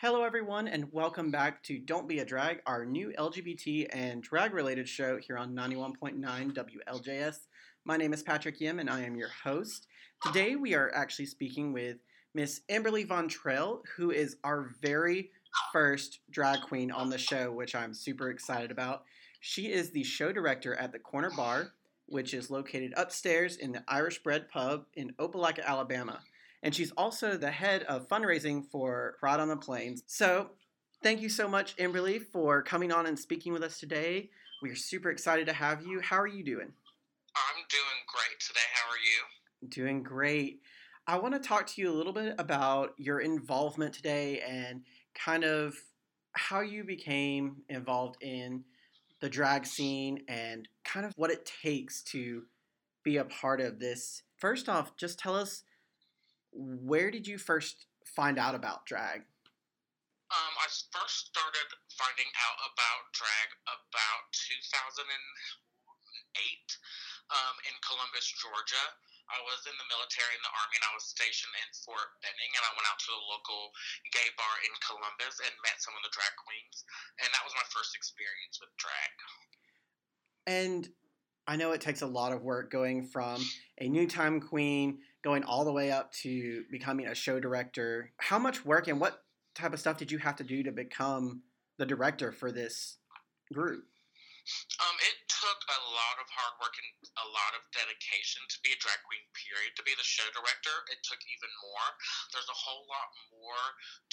Hello, everyone, and welcome back to Don't Be a Drag, our new LGBT and drag related show here on 91.9 WLJS. My name is Patrick Yim, and I am your host. Today, we are actually speaking with Miss Amberly Von Trail, who is our very first drag queen on the show, which I'm super excited about. She is the show director at the Corner Bar, which is located upstairs in the Irish Bred Pub in Opelika, Alabama and she's also the head of fundraising for Pride on the Plains. So, thank you so much, Amberly, for coming on and speaking with us today. We are super excited to have you. How are you doing? I'm doing great today. How are you? Doing great. I want to talk to you a little bit about your involvement today and kind of how you became involved in the drag scene and kind of what it takes to be a part of this. First off, just tell us where did you first find out about drag? Um, I first started finding out about drag about 2008 um, in Columbus, Georgia. I was in the military in the army and I was stationed in Fort Benning and I went out to a local gay bar in Columbus and met some of the drag queens and that was my first experience with drag. And I know it takes a lot of work going from a new time queen going all the way up to becoming a show director. How much work and what type of stuff did you have to do to become the director for this group? Um, took a lot of hard work and a lot of dedication to be a drag queen, period. To be the show director, it took even more. There's a whole lot more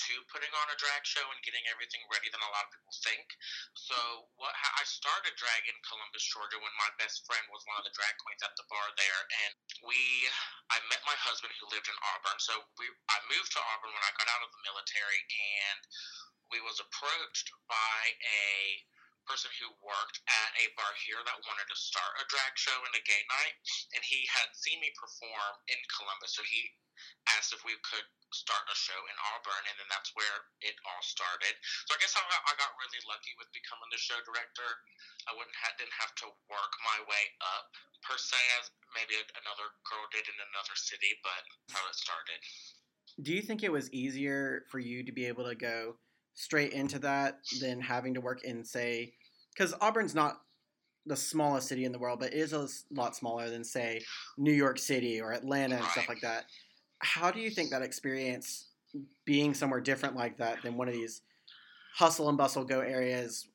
to putting on a drag show and getting everything ready than a lot of people think. So, what I started drag in Columbus, Georgia, when my best friend was one of the drag queens at the bar there, and we, I met my husband who lived in Auburn. So we, I moved to Auburn when I got out of the military, and we was approached by a person who worked at a bar here that wanted to start a drag show and a gay night, and he had seen me perform in Columbus, so he asked if we could start a show in Auburn, and then that's where it all started. So I guess I got, I got really lucky with becoming the show director. I wouldn't have, didn't have to work my way up per se as maybe another girl did in another city, but how it started. Do you think it was easier for you to be able to go? Straight into that than having to work in say because Auburn's not the smallest city in the world, but it is a lot smaller than say New York City or Atlanta and stuff like that. How do you think that experience being somewhere different like that than one of these hustle and bustle go areas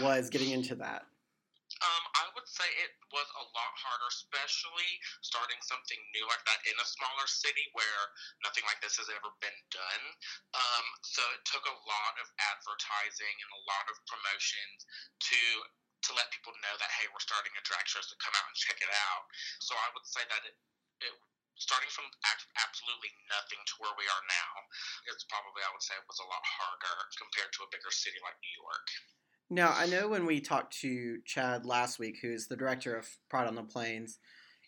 was getting into that? Um, I would say it was a lot harder, especially starting something new like that in a smaller city where nothing like this has ever been done. Um, so it took a lot of advertising and a lot of promotions to to let people know that hey, we're starting a drag show, so come out and check it out. So I would say that it, it starting from absolutely nothing to where we are now, it's probably I would say it was a lot harder compared to a bigger city like New York. Now, I know when we talked to Chad last week, who's the director of Pride on the Plains,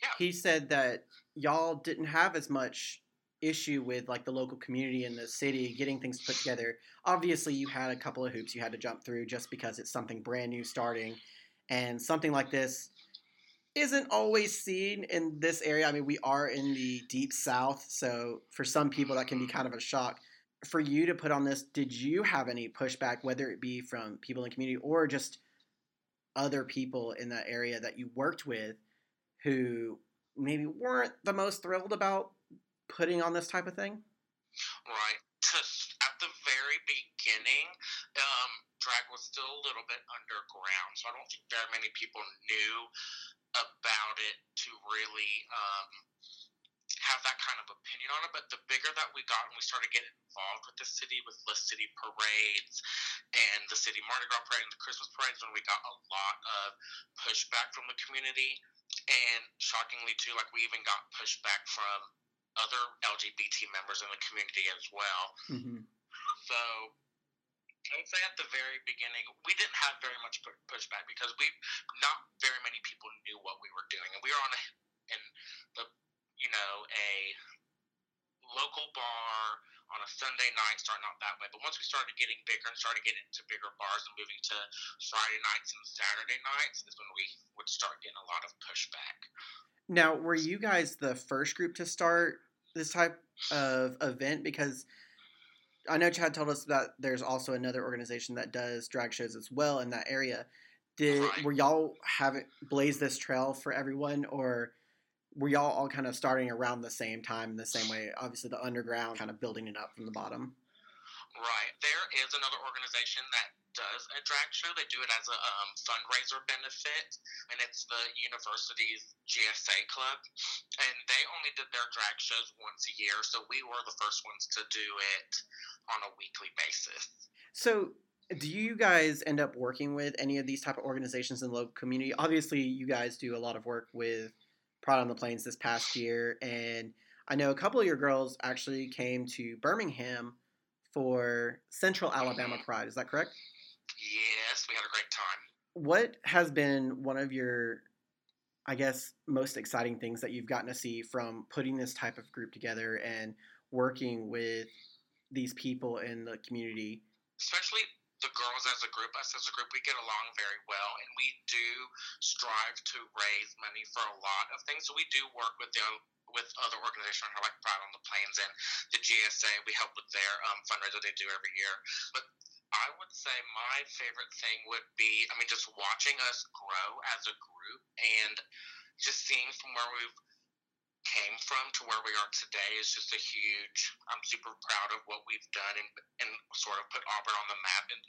yeah. he said that y'all didn't have as much issue with like the local community in the city getting things put together. Obviously, you had a couple of hoops you had to jump through just because it's something brand new starting, and something like this isn't always seen in this area. I mean, we are in the deep south, so for some people that can be kind of a shock for you to put on this, did you have any pushback, whether it be from people in the community or just other people in that area that you worked with who maybe weren't the most thrilled about putting on this type of thing? Right. At the very beginning, um, drag was still a little bit underground, so I don't think very many people knew about it to really um, have that kind of opinion on it. But the bigger that we got and we started getting involved with the city, with the city parades and the city Mardi Gras parade and the Christmas parades, when we got a lot of pushback from the community. And shockingly, too, like we even got pushback from other LGBT members in the community as well. Mm-hmm. So I would say at the very beginning, we didn't have very much pushback because we not very many people knew what we were doing, and we were on a in the you know, a local bar on a Sunday night, starting out that way. But once we started getting bigger and started getting into bigger bars and moving to Friday nights and Saturday nights, is when we would start getting a lot of pushback. Now, were you guys the first group to start this type of event? Because I know Chad told us that there's also another organization that does drag shows as well in that area. Did Right. were y'all having blaze this trail for everyone, or were y'all all kind of starting around the same time in the same way? Obviously, the underground kind of building it up from the bottom. Right. There is another organization that does a drag show. They do it as a um, fundraiser benefit, and it's the university's GSA club. And they only did their drag shows once a year, so we were the first ones to do it on a weekly basis. So, do you guys end up working with any of these type of organizations in the local community? Obviously, you guys do a lot of work with Pride on the Plains this past year, and I know a couple of your girls actually came to Birmingham for Central Alabama mm-hmm. Pride. Is that correct? Yes, we had a great time. What has been one of your, I guess, most exciting things that you've gotten to see from putting this type of group together and working with these people in the community? especially the girls as a group, us as a group, we get along very well, and we do strive to raise money for a lot of things. So we do work with the with other organizations like Pride on the Plains and the GSA. We help with their um, fundraiser they do every year. But I would say my favorite thing would be, I mean, just watching us grow as a group and just seeing from where we've came from to where we are today is just a huge. I'm super proud of what we've done and, and sort of put Auburn on the map in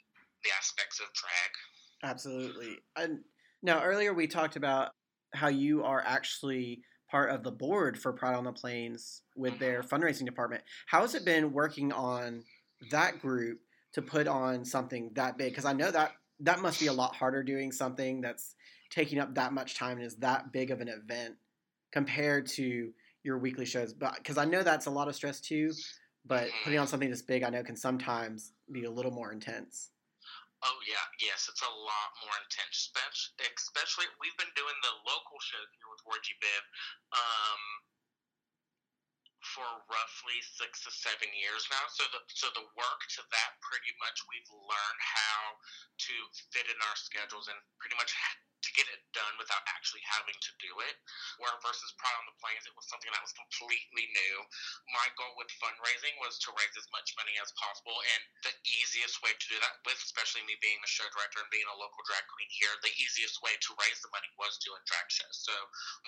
the aspects of drag. Absolutely. And now earlier we talked about how you are actually part of the board for Pride on the Plains with their mm-hmm. fundraising department. How has it been working on that group to put on something that big? Because I know that that must be a lot harder doing something that's taking up that much time and is that big of an event compared to your weekly shows. But because I know that's a lot of stress too. But putting on something this big, I know can sometimes be a little more intense. Oh yeah, yes, it's a lot more intense. Especially, especially we've been doing the local shows here with G. Biv um, for roughly six to seven years now. So the so the work to that pretty much we've learned how to fit in our schedules and pretty much get it done without actually having to do it. Where versus Pride on the Plains, it was something that was completely new. My goal with fundraising was to raise as much money as possible, and the easiest way to do that, with especially me being the show director and being a local drag queen here, the easiest way to raise the money was doing drag shows. So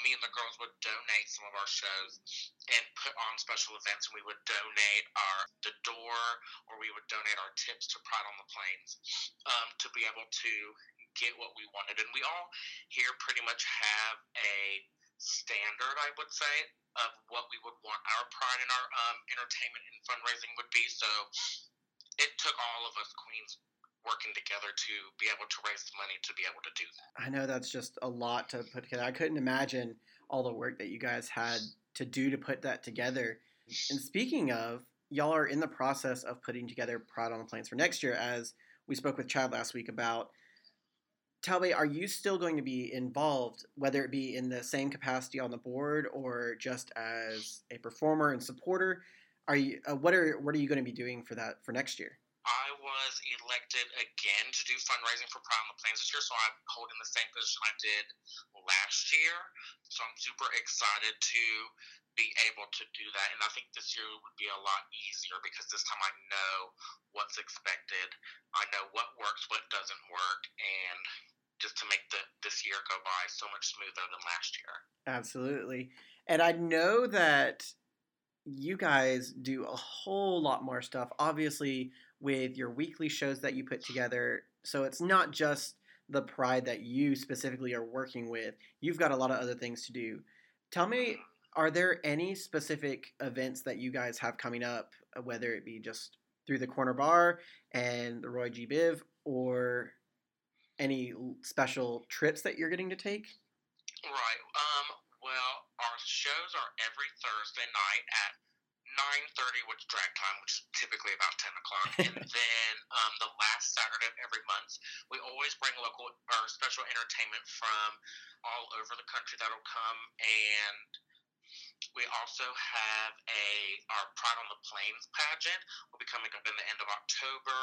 me and the girls would donate some of our shows and put on special events, and we would donate our the door, or we would donate our tips to Pride on the Plains um, to be able to get what we wanted. And we all here pretty much have a standard, I would say, of what we would want our pride and our um, entertainment and fundraising would be. So it took all of us queens working together to be able to raise the money to be able to do that. I know that's just a lot to put together. I couldn't imagine all the work that you guys had to do to put that together. And speaking of, y'all are in the process of putting together Pride on the Plains for next year, as we spoke with Chad last week about. Talbot, are you still going to be involved, whether it be in the same capacity on the board or just as a performer and supporter? Are you uh, what are what are you going to be doing for that for next year? I was elected again to do fundraising for Pride on the Plains this year, so I'm holding the same position I did last year. So I'm super excited to be able to do that. And I think this year would be a lot easier because this time I know what's expected. I know what works, what doesn't work, and just to make the this year go by so much smoother than last year. Absolutely. And I know that you guys do a whole lot more stuff, obviously, with your weekly shows that you put together. So it's not just the pride that you specifically are working with, you've got a lot of other things to do. Tell me, mm-hmm. are there any specific events that you guys have coming up, whether it be just through the corner bar and the Roy G. Biv, or any special trips that you're getting to take? Right. Um. Well, our shows are every Thursday night at nine thirty, which is drag time, which is typically about ten o'clock, and then um, the last Saturday of every month, we always bring local or special entertainment from all over the country that'll come, and we also have a our Pride on the Plains pageant will be coming up in the end of October,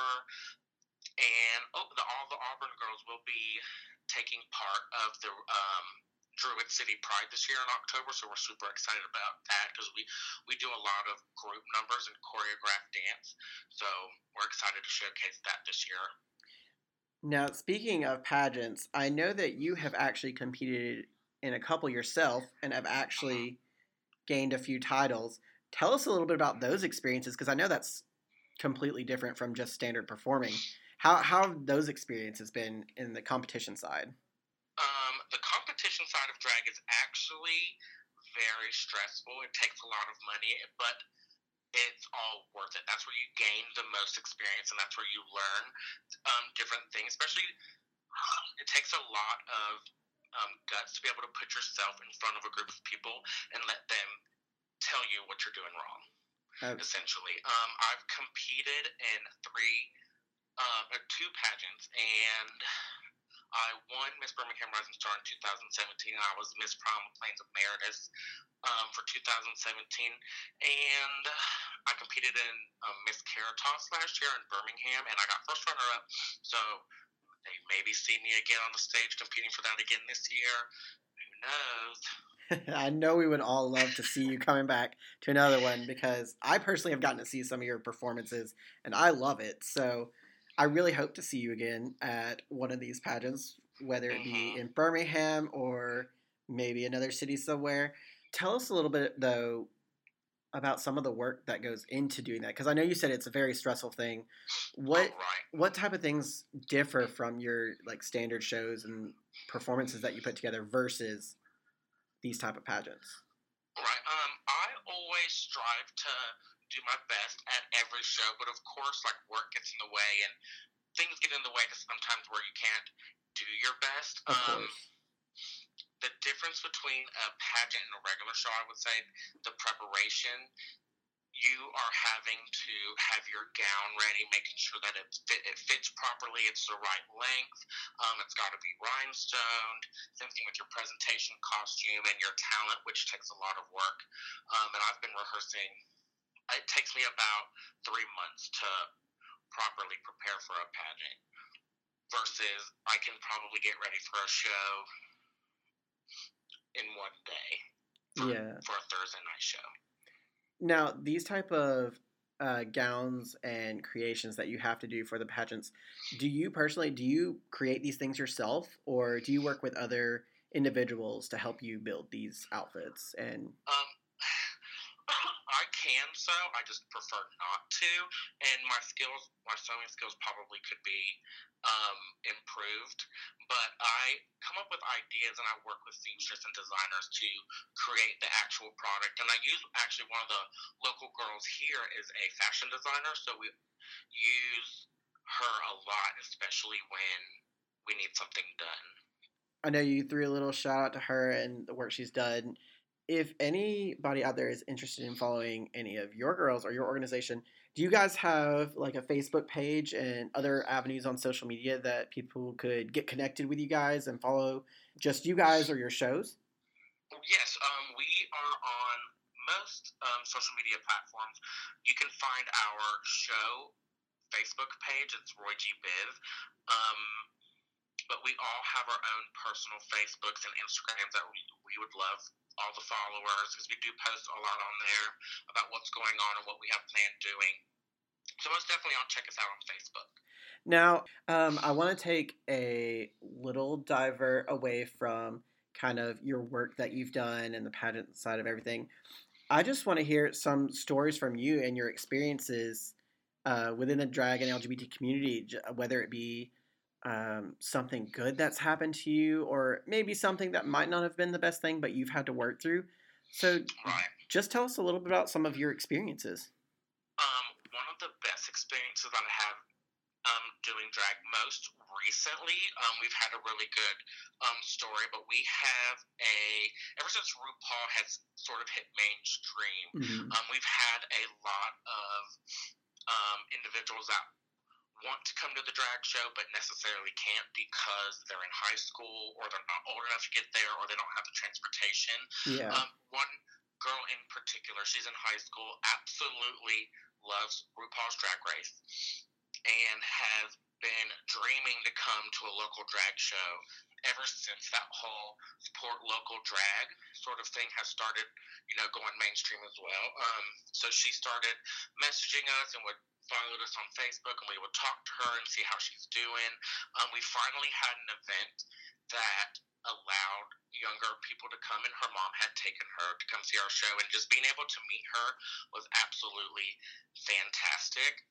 and oh, the, all the Auburn girls will be taking part of the um, Druid City Pride this year in October, so we're super excited about that because we we do a lot of group numbers and choreographed dance. So we're excited to showcase that this year. Now, speaking of pageants, I know that you have actually competed in a couple yourself and have actually gained a few titles. Tell us a little bit about those experiences because I know that's completely different from just standard performing. How how have those experiences been in the competition side? Um, the competition side of drag is actually very stressful. It takes a lot of money, but it's all worth it. That's where you gain the most experience, and that's where you learn um, different things. Especially, it takes a lot of um, guts to be able to put yourself in front of a group of people and let them tell you what you're doing wrong. Uh, essentially, um, I've competed in three, uh, two pageants, and I won Miss Birmingham Rising Star in 2017. and I was Miss Prom of Plains of Emeritus um, for 2017, and I competed in um, Miss Caritas last year in Birmingham, and I got first runner up. So they maybe see me again on the stage competing for that again this year. Who knows? I know we would all love to see you coming back to another one because I personally have gotten to see some of your performances and I love it. So I really hope to see you again at one of these pageants, whether it be Mhm. in Birmingham or maybe another city somewhere. Tell us a little bit though about some of the work that goes into doing that because I know you said it's a very stressful thing. What Oh, right. what type of things differ from your like standard shows and performances that you put together versus these type of pageants? Always strive to do my best at every show, but of course, like work gets in the way and things get in the way to sometimes where you can't do your best. Of um, course. the difference between a pageant and a regular show, I would say, the preparation. You are having to have your gown ready, making sure that it, fit, it fits properly, it's the right length, um, it's got to be rhinestoned. Same thing with your presentation costume and your talent, which takes a lot of work. Um, and I've been rehearsing. It takes me about three months to properly prepare for a pageant, versus I can probably get ready for a show in one day for, Yeah. for a Thursday night show. Now, these type of uh, gowns and creations that you have to do for the pageants, do you personally do you create these things yourself, or do you work with other individuals to help you build these outfits? And Um, can sew. I just prefer not to, and my skills, my sewing skills, probably could be um, improved. But I come up with ideas, and I work with seamstress and designers to create the actual product. And I use actually one of the local girls here is a fashion designer, so we use her a lot, especially when we need something done. I know you threw a little shout out to her and the work she's done. If anybody out there is interested in following any of your girls or your organization, do you guys have like a Facebook page and other avenues on social media that people could get connected with you guys and follow just you guys or your shows? Yes, um, we are on most um, social media platforms. You can find our show Facebook page. It's Roy G. Biv. Um, but we all have our own personal Facebooks and Instagrams that we, we would love all the followers because we do post a lot on there about what's going on and what we have planned doing. So most definitely, I'll check us out on Facebook. Now, um, I want to take a little diver away from kind of your work that you've done and the pageant side of everything. I just want to hear some stories from you and your experiences uh, within the drag and LGBT community, whether it be um, something good that's happened to you or maybe something that might not have been the best thing, but you've had to work through. So, Right. just tell us a little bit about some of your experiences. Um, one of the best experiences that I have um, doing drag most recently, um, we've had a really good um, story, but we have a, ever since RuPaul has sort of hit mainstream, Mhm. um, we've had a lot of um, individuals that want to come to the drag show but necessarily can't because they're in high school or they're not old enough to get there or they don't have the transportation. Yeah. Um, one girl in particular, she's in high school, absolutely loves RuPaul's Drag Race, and has been dreaming to come to a local drag show ever since that whole support local drag sort of thing has started, you know, going mainstream as well. Um, so she started messaging us and would follow us on Facebook and we would talk to her and see how she's doing. Um, we finally had an event that allowed younger people to come and her mom had taken her to come see our show and just being able to meet her was absolutely fantastic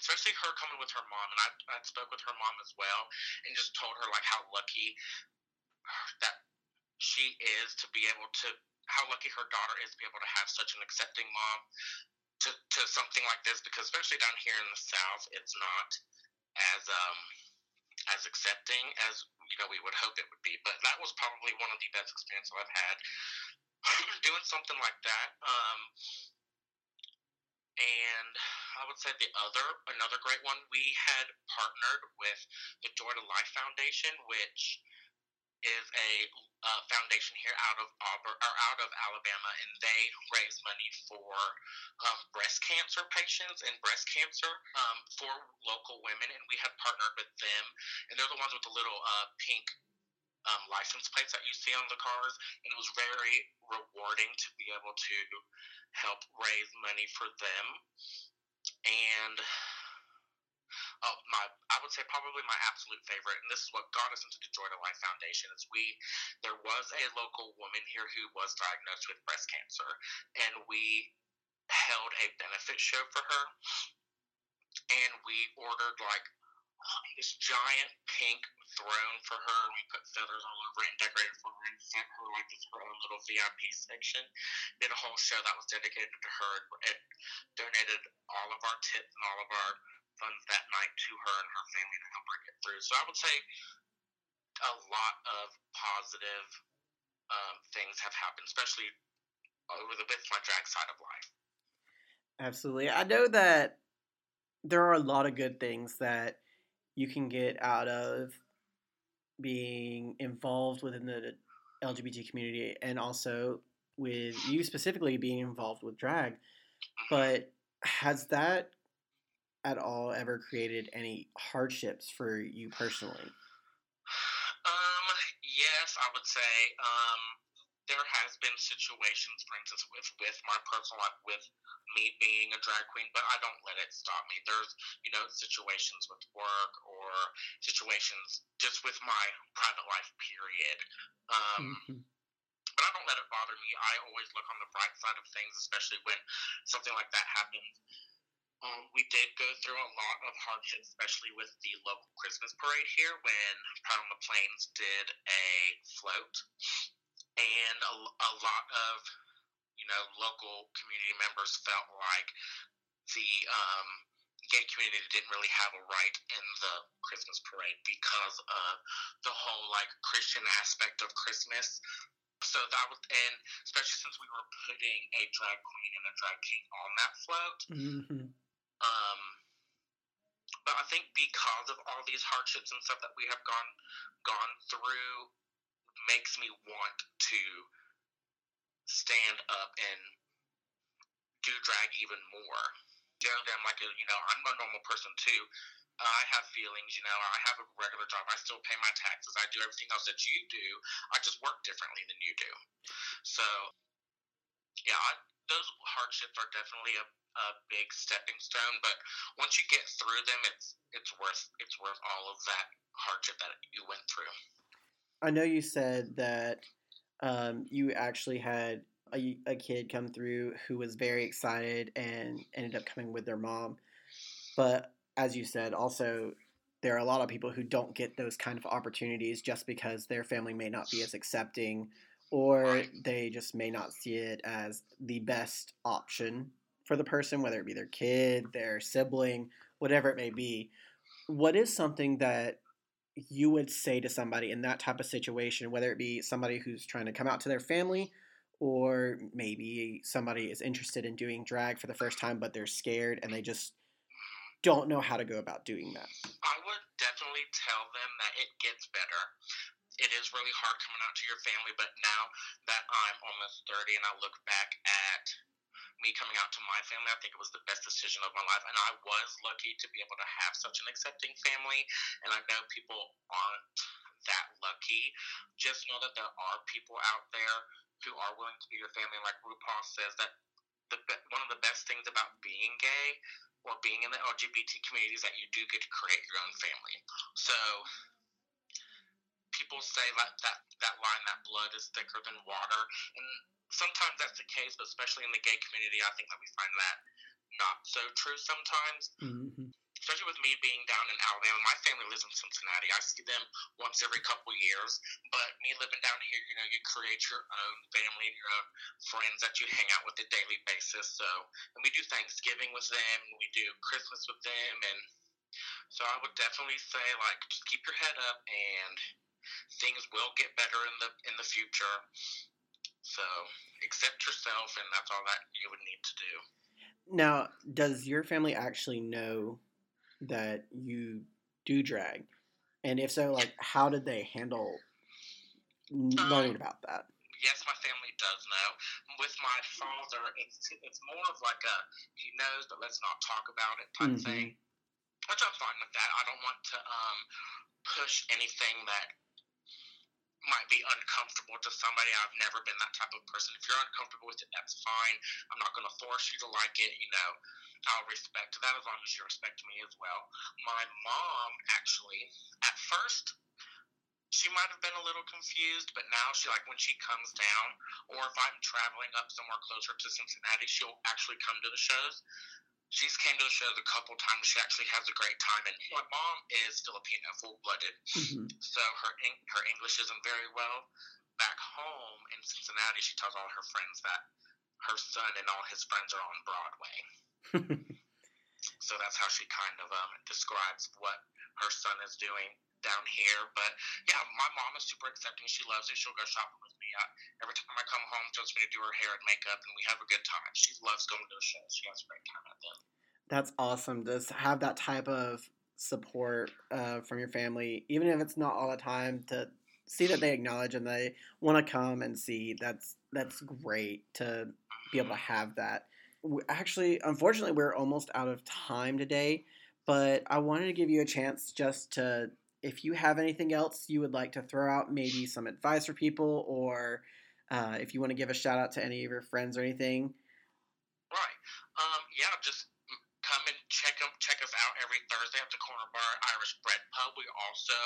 especially her coming with her mom and I, I spoke with her mom as well and just told her like how lucky that she is to be able to how lucky her daughter is to be able to have such an accepting mom to, to something like this because especially down here in the south it's not as um as accepting as you know we would hope it would be. But that was probably one of the best experiences I've had doing something like that. Um, and I would say the other, another great one, we had partnered with the Joy to Life Foundation, which is a foundation here out of Auburn or out of Alabama, and they raise money for um, breast cancer patients and breast cancer um, for local women. And we have partnered with them, and they're the ones with the little uh, pink um, license plates that you see on the cars, and it was very rewarding to be able to help raise money for them. And uh, my I would say probably my absolute favorite, and this is what got us into the Joy to Life Foundation. Is we there was a local woman here who was diagnosed with breast cancer, and we held a benefit show for her, and we ordered like this giant pink throne for her. And we put feathers all over it and decorated for her and sent her like this her own little VIP section. Did a whole show that was dedicated to her and donated all of our tips and all of our funds that night to her and her family to help her get through. So I would say a lot of positive um, things have happened, especially over the with my drag side of life. Absolutely. I know that there are a lot of good things that you can get out of being involved within the LGBT community and also with you specifically being involved with drag. Mm-hmm. But has that at all ever created any hardships for you personally? Um, yes, I would say. Um, there has been situations, for instance, with with my personal life, with me being a drag queen, but I don't let it stop me. There's, you know, situations with work or situations just with my private life, period. Um, mm-hmm. But I don't let it bother me. I always look on the bright side of things, especially when something like that happens. Um, we did go through a lot of hardships, especially with the local Christmas parade here when Pride on the Plains did a float. And a, a lot of, you know, local community members felt like the um, gay community didn't really have a right in the Christmas parade because of the whole, like, Christian aspect of Christmas. So that was, and especially since we were putting a drag queen and a drag king on that float, mm-hmm um, but I think because of all these hardships and stuff that we have gone gone through, makes me want to stand up and do drag even more. Show them like a, you know, I'm a normal person too. I have feelings, you know. I have a regular job. I still pay my taxes. I do everything else that you do. I just work differently than you do. So, yeah, I, those hardships are definitely a a big stepping stone, but once you get through them, it's it's worth it's worth all of that hardship that you went through. I know you said that um, you actually had a, a kid come through who was very excited and ended up coming with their mom, but as you said, also there are a lot of people who don't get those kind of opportunities just because their family may not be as accepting or they just may not see it as the best option for the person, whether it be their kid, their sibling, whatever it may be. What is something that you would say to somebody in that type of situation, whether it be somebody who's trying to come out to their family, or maybe somebody is interested in doing drag for the first time, but they're scared and they just don't know how to go about doing that? I would definitely tell them that it gets better. It is really hard coming out to your family, but now that I'm almost 30 and I look back at me coming out to my family, I think it was the best decision of my life. And I was lucky to be able to have such an accepting family. And I know people aren't that lucky. Just know that there are people out there who are willing to be your family. Like RuPaul says, that the one of the best things about being gay or being in the LGBT community is that you do get to create your own family. So people say that that that line that blood is thicker than water, and sometimes that's the case, but especially in the gay community, I think that we find that not so true sometimes. Mm-hmm. Especially with me being down in Alabama, my family lives in Cincinnati. I see them once every couple years. But me living down here, you know, you create your own family and your own friends that you hang out with a daily basis. So, and we do Thanksgiving with them, we do Christmas with them, and so I would definitely say like just keep your head up and things will get better in the in the future. So accept yourself, and that's all that you would need to do. Now, does your family actually know that you do drag? And if so, like, how did they handle learning um, about that? Yes, my family does know. With my father, it's it's more of like a he knows, but let's not talk about it type mm-hmm. thing. Which I'm fine with that. I don't want to um, push anything that might be uncomfortable to somebody. I've never been that type of person. If you're uncomfortable with it, that's fine. I'm not going to force you to like it. You know, I'll respect that as long as you respect me as well. My mom, actually, at first, she might have been a little confused, but now she like when she comes down, or if I'm traveling up somewhere closer to Cincinnati, she'll actually come to the shows she's came to the shows a couple times. She actually has a great time, and my mom is Filipino, full blooded, mm-hmm. so her her English isn't very well. Back home in Cincinnati, she tells all her friends that her son and all his friends are on Broadway. so that's how she kind of um, describes what her son is doing down here. But yeah, my mom is super accepting. She loves it. She'll go shopping with me. I, every time I come home, she wants me to do her hair and makeup, and we have a good time. She loves going to the shows. She has a great time at them. That's awesome. To have that type of support uh, from your family, even if it's not all the time, to see that they acknowledge and they want to come and see. That's that's great to be able to mm-hmm. have that. Actually, unfortunately, we're almost out of time today, but I wanted to give you a chance just to if you have anything else you would like to throw out, maybe some advice for people, or uh, if you want to give a shout out to any of your friends or anything. Right. Um, yeah, just come and check them, check us out every Thursday at the Corner Bar Irish Bred Pub. We also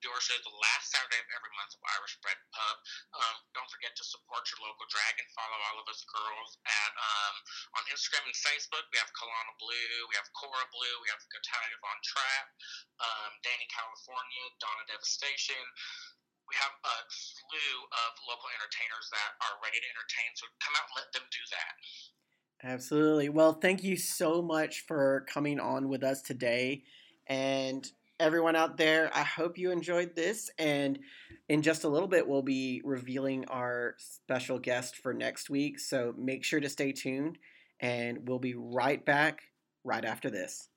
do our shows the last Saturday of every month of Irish Bred Pub. Um, don't forget to support your local drag and follow all of us girls at um, on Instagram and Facebook. We have Kalana Blue, we have Cora Blue, we have Natalia Von Trapp, um, Danny California, Donna Devastation we have a slew of local entertainers that are ready to entertain. So come out and let them do that. Absolutely. Well, thank you so much for coming on with us today. And everyone out there, I hope you enjoyed this. And in just a little bit, we'll be revealing our special guest for next week. So make sure to stay tuned. And we'll be right back right after this.